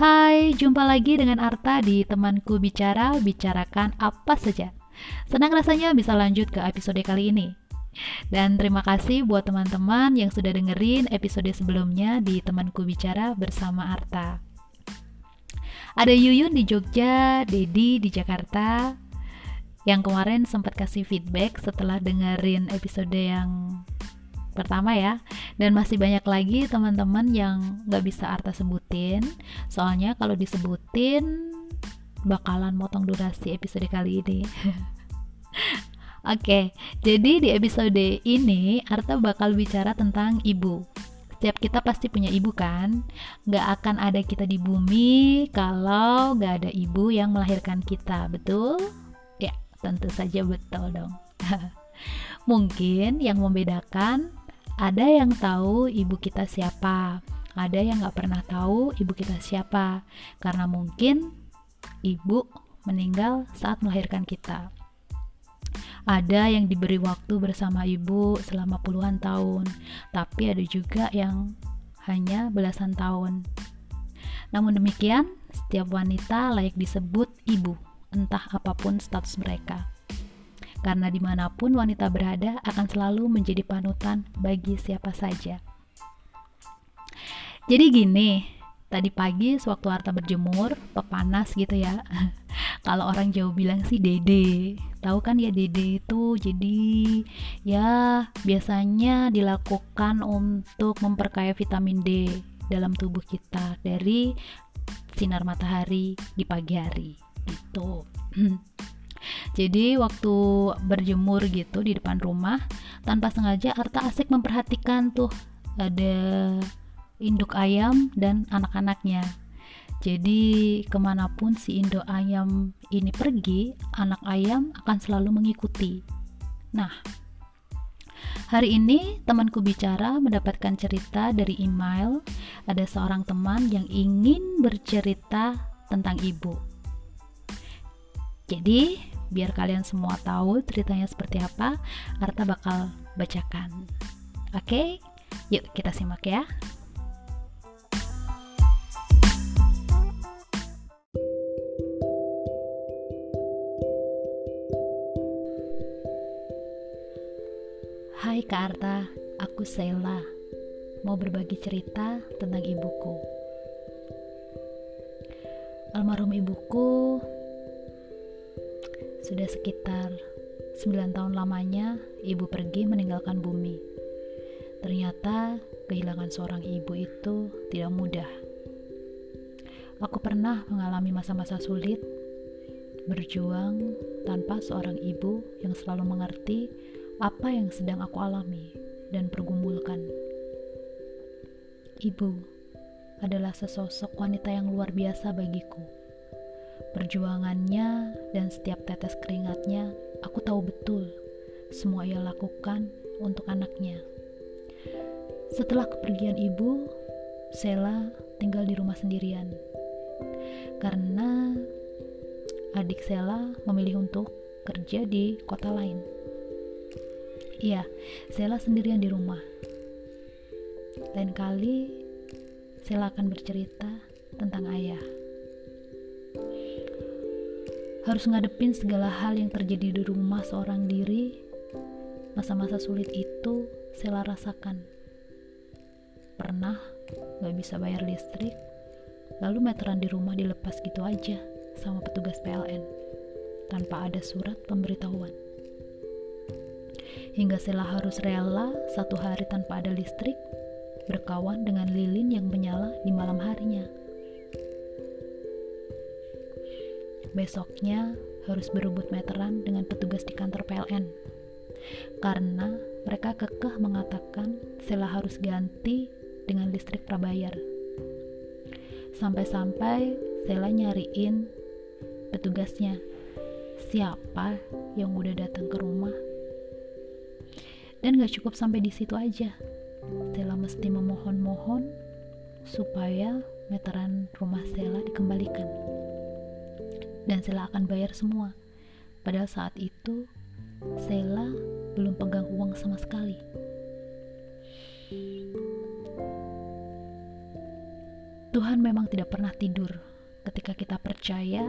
Hai, jumpa lagi dengan Arta di temanku bicara, bicarakan apa saja. Senang rasanya bisa lanjut ke episode kali ini. Dan terima kasih buat teman-teman yang sudah dengerin episode sebelumnya di temanku bicara bersama Arta. Ada Yuyun di Jogja, Dedi di Jakarta, yang kemarin sempat kasih feedback setelah dengerin episode yang pertama ya dan masih banyak lagi teman-teman yang nggak bisa Arta sebutin soalnya kalau disebutin bakalan motong durasi episode kali ini Oke, jadi di episode ini Arta bakal bicara tentang ibu. Setiap kita pasti punya ibu kan? Gak akan ada kita di bumi kalau gak ada ibu yang melahirkan kita, betul? Ya, tentu saja betul dong. Mungkin yang membedakan ada yang tahu ibu kita siapa, ada yang nggak pernah tahu ibu kita siapa, karena mungkin ibu meninggal saat melahirkan kita. Ada yang diberi waktu bersama ibu selama puluhan tahun, tapi ada juga yang hanya belasan tahun. Namun demikian, setiap wanita layak disebut ibu, entah apa pun status mereka karena di mana pun wanita berada akan selalu menjadi panutan bagi siapa saja. Jadi gini, tadi pagi sewaktu Arta berjemur, pepanas gitu ya. Kalau orang jauh bilang sih dede. Tahu kan ya dede itu jadi ya biasanya dilakukan untuk memperkaya vitamin D dalam tubuh kita dari sinar matahari di pagi hari. Itu. Jadi waktu berjemur gitu di depan rumah, tanpa sengaja Arta asik memperhatikan tuh ada induk ayam dan anak-anaknya. Jadi ke mana pun si induk ayam ini pergi, anak ayam akan selalu mengikuti. Nah, hari ini temanku bicara mendapatkan cerita dari email. Ada seorang teman yang ingin bercerita tentang ibu. Jadi, biar kalian semua tahu ceritanya seperti apa, Arta bakal bacakan. Oke, yuk kita simak ya. Hai Kak Arta, aku Sheila. Mau berbagi cerita tentang ibuku. Almarhum ibuku sudah sekitar 9 tahun lamanya ibu pergi meninggalkan bumi. Ternyata kehilangan seorang ibu itu tidak mudah. Aku pernah mengalami masa-masa sulit, berjuang tanpa seorang ibu yang selalu mengerti apa yang sedang aku alami dan pergumulkan. Ibu adalah sesosok wanita yang luar biasa bagiku Perjuangannya dan setiap tetes keringatnya, aku tahu betul semua ia lakukan untuk anaknya. Setelah kepergian ibu, Sela tinggal di rumah sendirian. Karena adik Sela memilih untuk kerja di kota lain. Iya, Sela sendirian di rumah. Lain kali, Sela akan bercerita tentang ayah harus ngadepin segala hal yang terjadi di rumah seorang diri. Masa-masa sulit itu saya rasakan. Pernah gak bisa bayar listrik lalu meteran di rumah dilepas gitu aja sama petugas PLN tanpa ada surat pemberitahuan. Hingga Sela harus rela satu hari tanpa ada listrik berkawan dengan lilin yang menyala di malam harinya Besoknya harus berebut meteran dengan petugas di kantor PLN. Karena mereka kekeh mengatakan Sela harus ganti dengan listrik prabayar. Sampai-sampai Sela nyariin petugasnya. Siapa yang udah datang ke rumah? Dan gak cukup sampai di situ aja. Sela mesti memohon-mohon supaya meteran rumah Sela dikembalikan dan Sela akan bayar semua. Padahal saat itu Sela belum pegang uang sama sekali. Tuhan memang tidak pernah tidur ketika kita percaya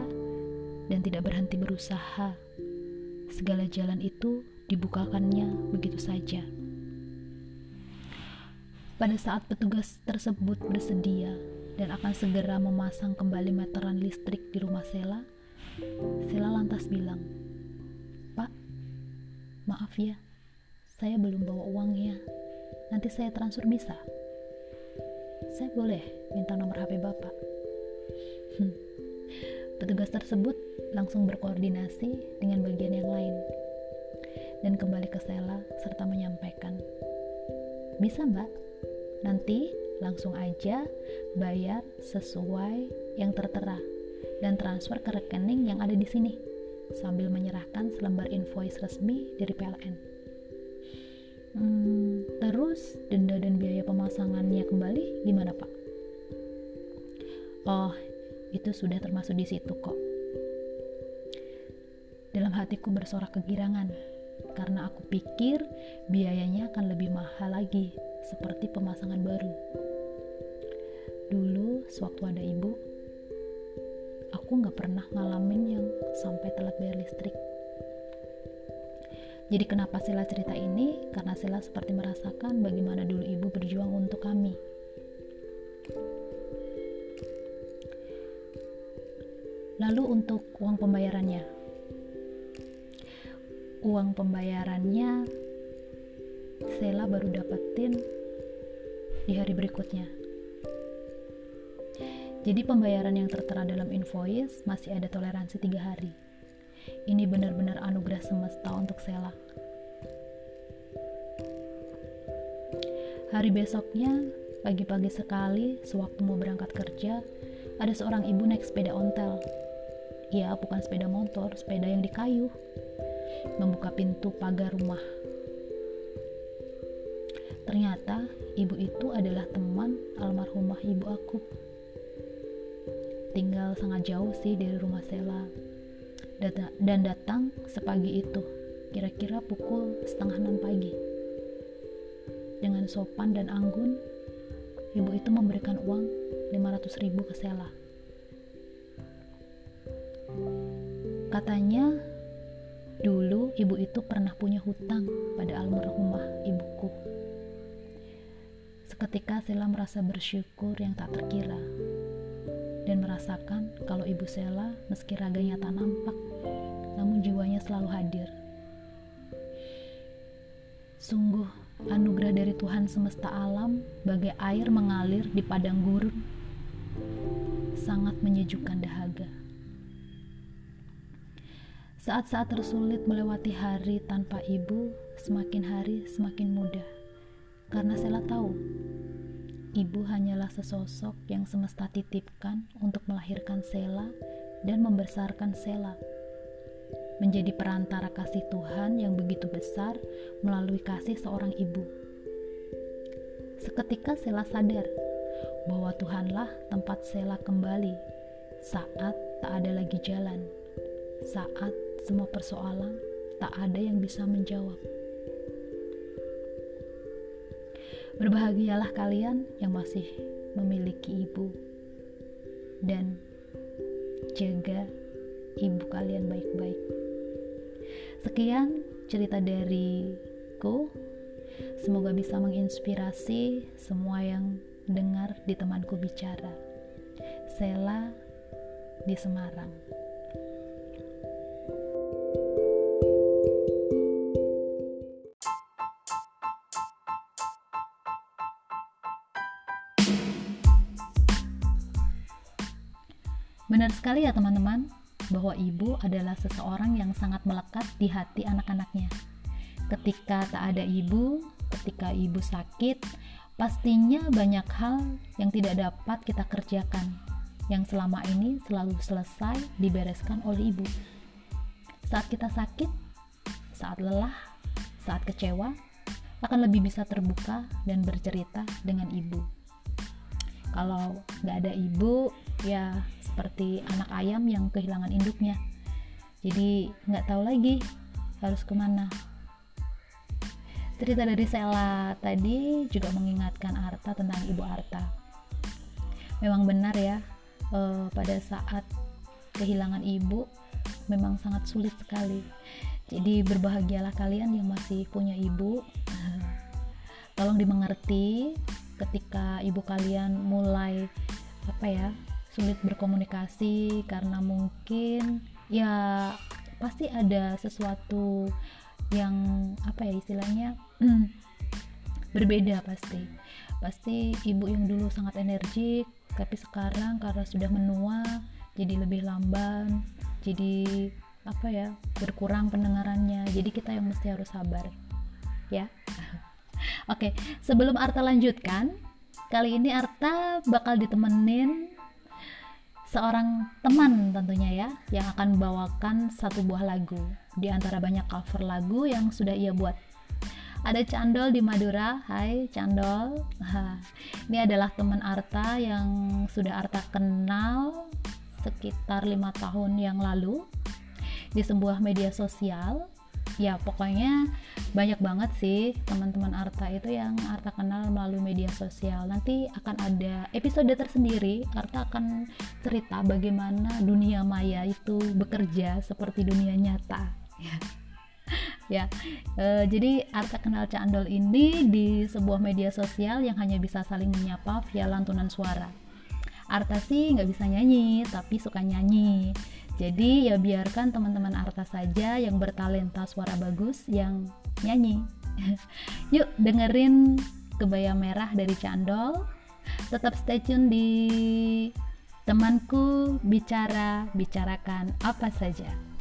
dan tidak berhenti berusaha. Segala jalan itu dibukakannya begitu saja. Pada saat petugas tersebut bersedia dan akan segera memasang kembali meteran listrik di rumah Sela, Sela lantas bilang, "Pak, maaf ya, saya belum bawa uangnya. Nanti saya transfer bisa?" Saya boleh minta nomor HP Bapak. Hmm. Petugas tersebut langsung berkoordinasi dengan bagian yang lain dan kembali ke Sela serta menyampaikan, "Bisa, Mbak. Nanti langsung aja bayar sesuai yang tertera dan transfer ke rekening yang ada di sini." sambil menyerahkan selembar invoice resmi dari PLN. Hmm, terus denda dan biaya pemasangannya kembali gimana Pak? Oh, itu sudah termasuk di situ kok. Dalam hatiku bersorak kegirangan karena aku pikir biayanya akan lebih mahal lagi seperti pemasangan baru. Dulu sewaktu ada ibu, aku nggak pernah ngalamin yang sampai telat bayar listrik. Jadi kenapa Sila cerita ini? Karena Sila seperti merasakan bagaimana dulu ibu berjuang untuk kami. Lalu untuk uang pembayarannya. Uang pembayarannya Sela baru dapetin di hari berikutnya. Jadi pembayaran yang tertera dalam invoice masih ada toleransi tiga hari. Ini benar-benar anugerah semesta untuk Sela. Hari besoknya, pagi-pagi sekali, sewaktu mau berangkat kerja, ada seorang ibu naik sepeda ontel Ya, bukan sepeda motor, sepeda yang di kayu. Membuka pintu pagar rumah. Ternyata ibu itu adalah teman almarhumah ibu aku. Tinggal sangat jauh sih dari rumah Sela. Dan datang sepagi itu, kira-kira pukul setengah enam pagi. Dengan sopan dan anggun, ibu itu memberikan uang 500 ribu ke Sela Katanya, dulu ibu itu pernah punya hutang pada almarhumah ibuku. Seketika Sela merasa bersyukur yang tak terkira dan merasakan kalau ibu Sela meski raganya tak nampak, namun jiwanya selalu hadir. Sungguh anugerah dari Tuhan semesta alam bagai air mengalir di padang gurun sangat menyejukkan dahaga. Saat-saat tersulit melewati hari tanpa ibu, semakin hari semakin mudah. Karena Sela tahu, ibu hanyalah sesosok yang semesta titipkan untuk melahirkan Sela dan membesarkan Sela. Menjadi perantara kasih Tuhan yang begitu besar melalui kasih seorang ibu. Seketika Sela sadar bahwa Tuhanlah tempat Sela kembali saat tak ada lagi jalan, saat semua persoalan, tak ada yang bisa menjawab. Berbahagialah kalian yang masih memiliki ibu, dan jaga ibu kalian baik-baik. Sekian cerita dariku. Semoga bisa menginspirasi semua yang dengar di temanku bicara. Sela di Semarang. Ibu adalah seseorang yang sangat melekat di hati anak-anaknya. Ketika tak ada ibu, ketika ibu sakit, pastinya banyak hal yang tidak dapat kita kerjakan, yang selama ini selalu selesai dibereskan oleh ibu. Saat kita sakit, saat lelah, saat kecewa, akan lebih bisa terbuka dan bercerita dengan ibu. Kalau nggak ada ibu, ya seperti anak ayam yang kehilangan induknya jadi nggak tahu lagi harus ke mana. Cerita dari Sela tadi juga mengingatkan Arta tentang ibu Arta. Memang benar ya uh, pada saat kehilangan ibu memang sangat sulit sekali. Jadi berbahagialah kalian yang masih punya ibu. Tolong dimengerti ketika ibu kalian mulai apa ya sulit berkomunikasi karena mungkin ya pasti ada sesuatu yang apa ya istilahnya berbeda pasti. Pasti ibu yang dulu sangat energik tapi sekarang karena sudah menua jadi lebih lamban jadi apa ya berkurang pendengarannya. Jadi kita yang mesti harus sabar ya. Oke sebelum Arta lanjutkan kali ini Arta bakal ditemenin seorang teman tentunya ya yang akan membawakan satu buah lagu di antara banyak cover lagu yang sudah ia buat ada Candol di Madura. Hai Candol. ini adalah teman Arta yang sudah Arta kenal sekitar lima tahun yang lalu di sebuah media sosial. Ya pokoknya banyak banget sih teman-teman Arta itu yang Arta kenal melalui media sosial. Nanti akan ada episode tersendiri. Arta akan cerita bagaimana dunia maya itu bekerja seperti dunia nyata. Ya e, jadi Arta kenal Candol ini di sebuah media sosial yang hanya bisa saling menyapa via lantunan suara Arta sih nggak bisa nyanyi tapi suka nyanyi jadi ya biarkan teman-teman Arta saja yang bertalenta suara bagus yang nyanyi. Yuk dengerin kebaya merah dari Candol tetap stay tune di temanku bicara bicarakan apa saja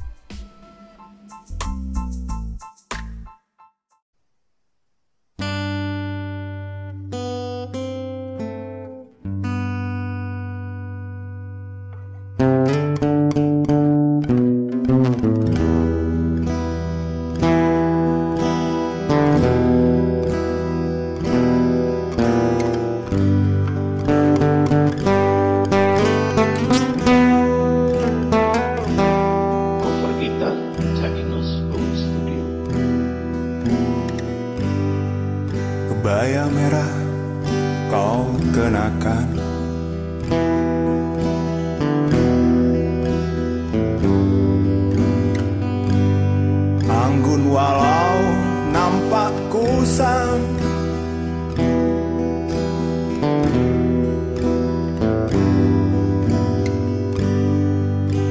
usang.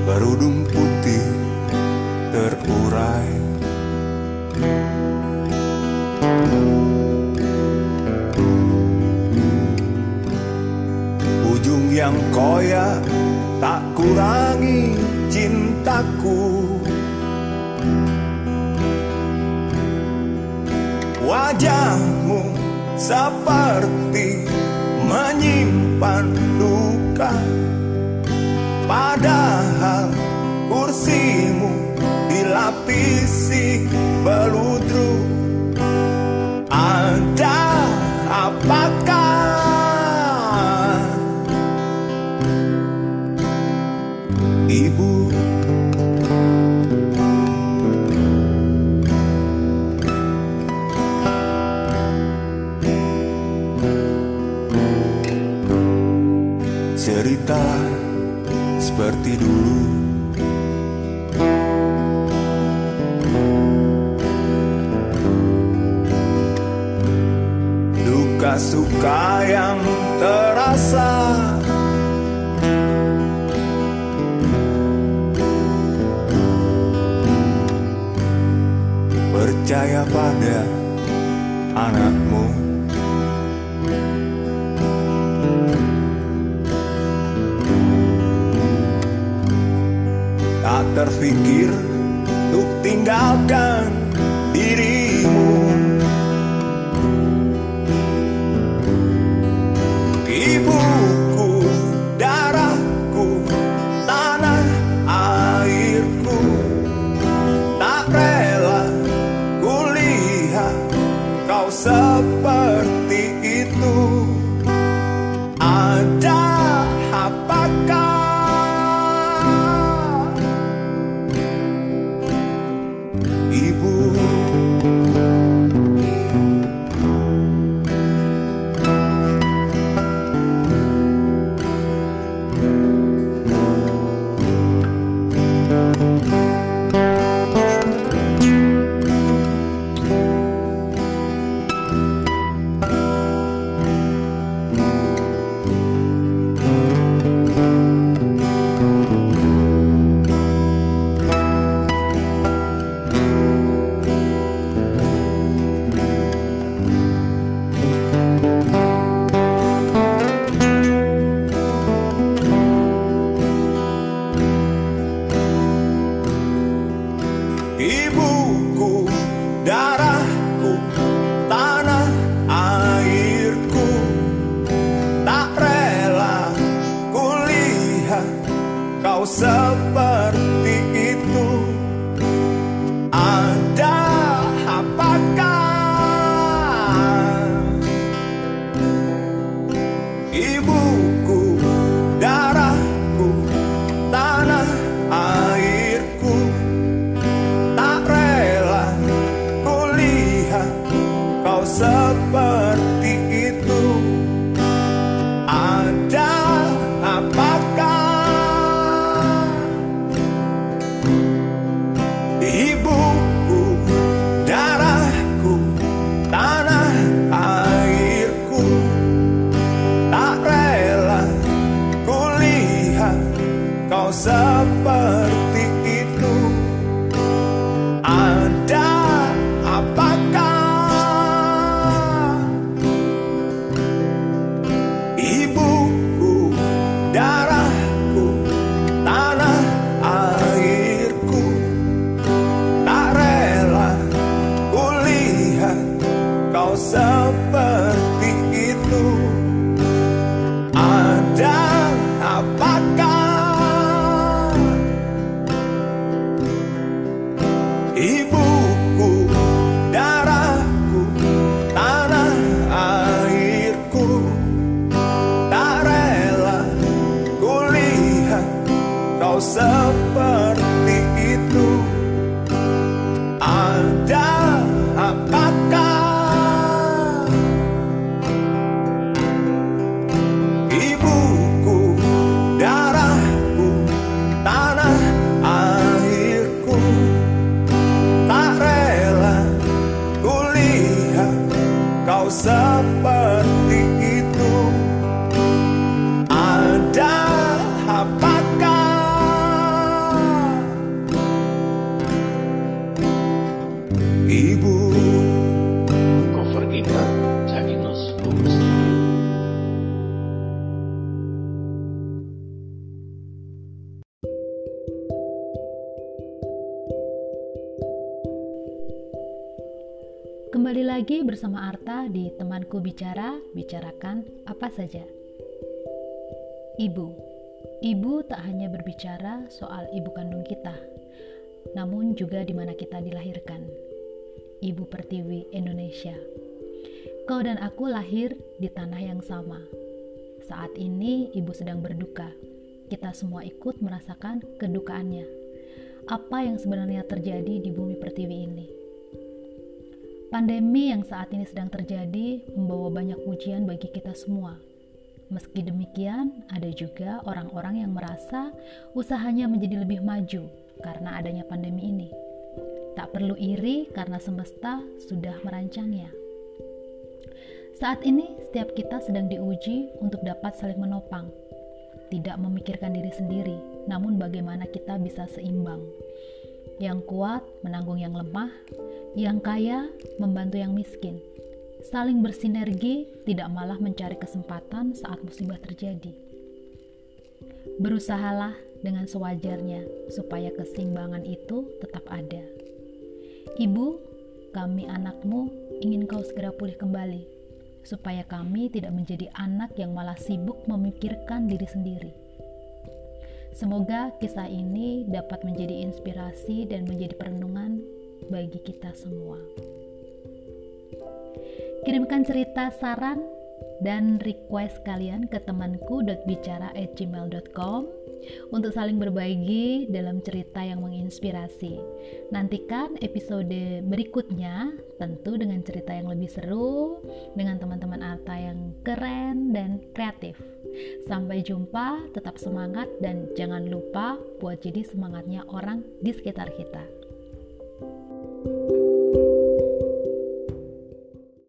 Berudung putih terurai. Ujung yang koyak essa parte. suka yang terasa. Percaya pada anakmu. Tak terfikir untuk tinggalkan 一步 up. Di temanku bicara, bicarakan apa saja. Ibu, ibu tak hanya berbicara soal ibu kandung kita, namun juga di mana kita dilahirkan. Ibu Pertiwi Indonesia. Kau dan aku lahir di tanah yang sama. Saat ini ibu sedang berduka. Kita semua ikut merasakan kedukaannya. Apa yang sebenarnya terjadi di bumi Pertiwi ini? Pandemi yang saat ini sedang terjadi membawa banyak ujian bagi kita semua. Meski demikian, ada juga orang-orang yang merasa usahanya menjadi lebih maju karena adanya pandemi ini. Tak perlu iri karena semesta sudah merancangnya. Saat ini, setiap kita sedang diuji untuk dapat saling menopang, tidak memikirkan diri sendiri, namun bagaimana kita bisa seimbang. Yang kuat menanggung yang lemah, yang kaya membantu yang miskin. Saling bersinergi, tidak malah mencari kesempatan saat musibah terjadi. Berusahalah dengan sewajarnya supaya keseimbangan itu tetap ada. Ibu, kami anakmu ingin kau segera pulih kembali, supaya kami tidak menjadi anak yang malah sibuk memikirkan diri sendiri. Semoga kisah ini dapat menjadi inspirasi dan menjadi perenungan bagi kita semua. Kirimkan cerita, saran, dan request kalian ke temanku.bicara@gmail.com untuk saling berbagi dalam cerita yang menginspirasi. Nantikan episode berikutnya tentu dengan cerita yang lebih seru dengan teman-teman Arta yang keren dan kreatif. Sampai jumpa, tetap semangat dan jangan lupa buat jadi semangatnya orang di sekitar kita. Thank you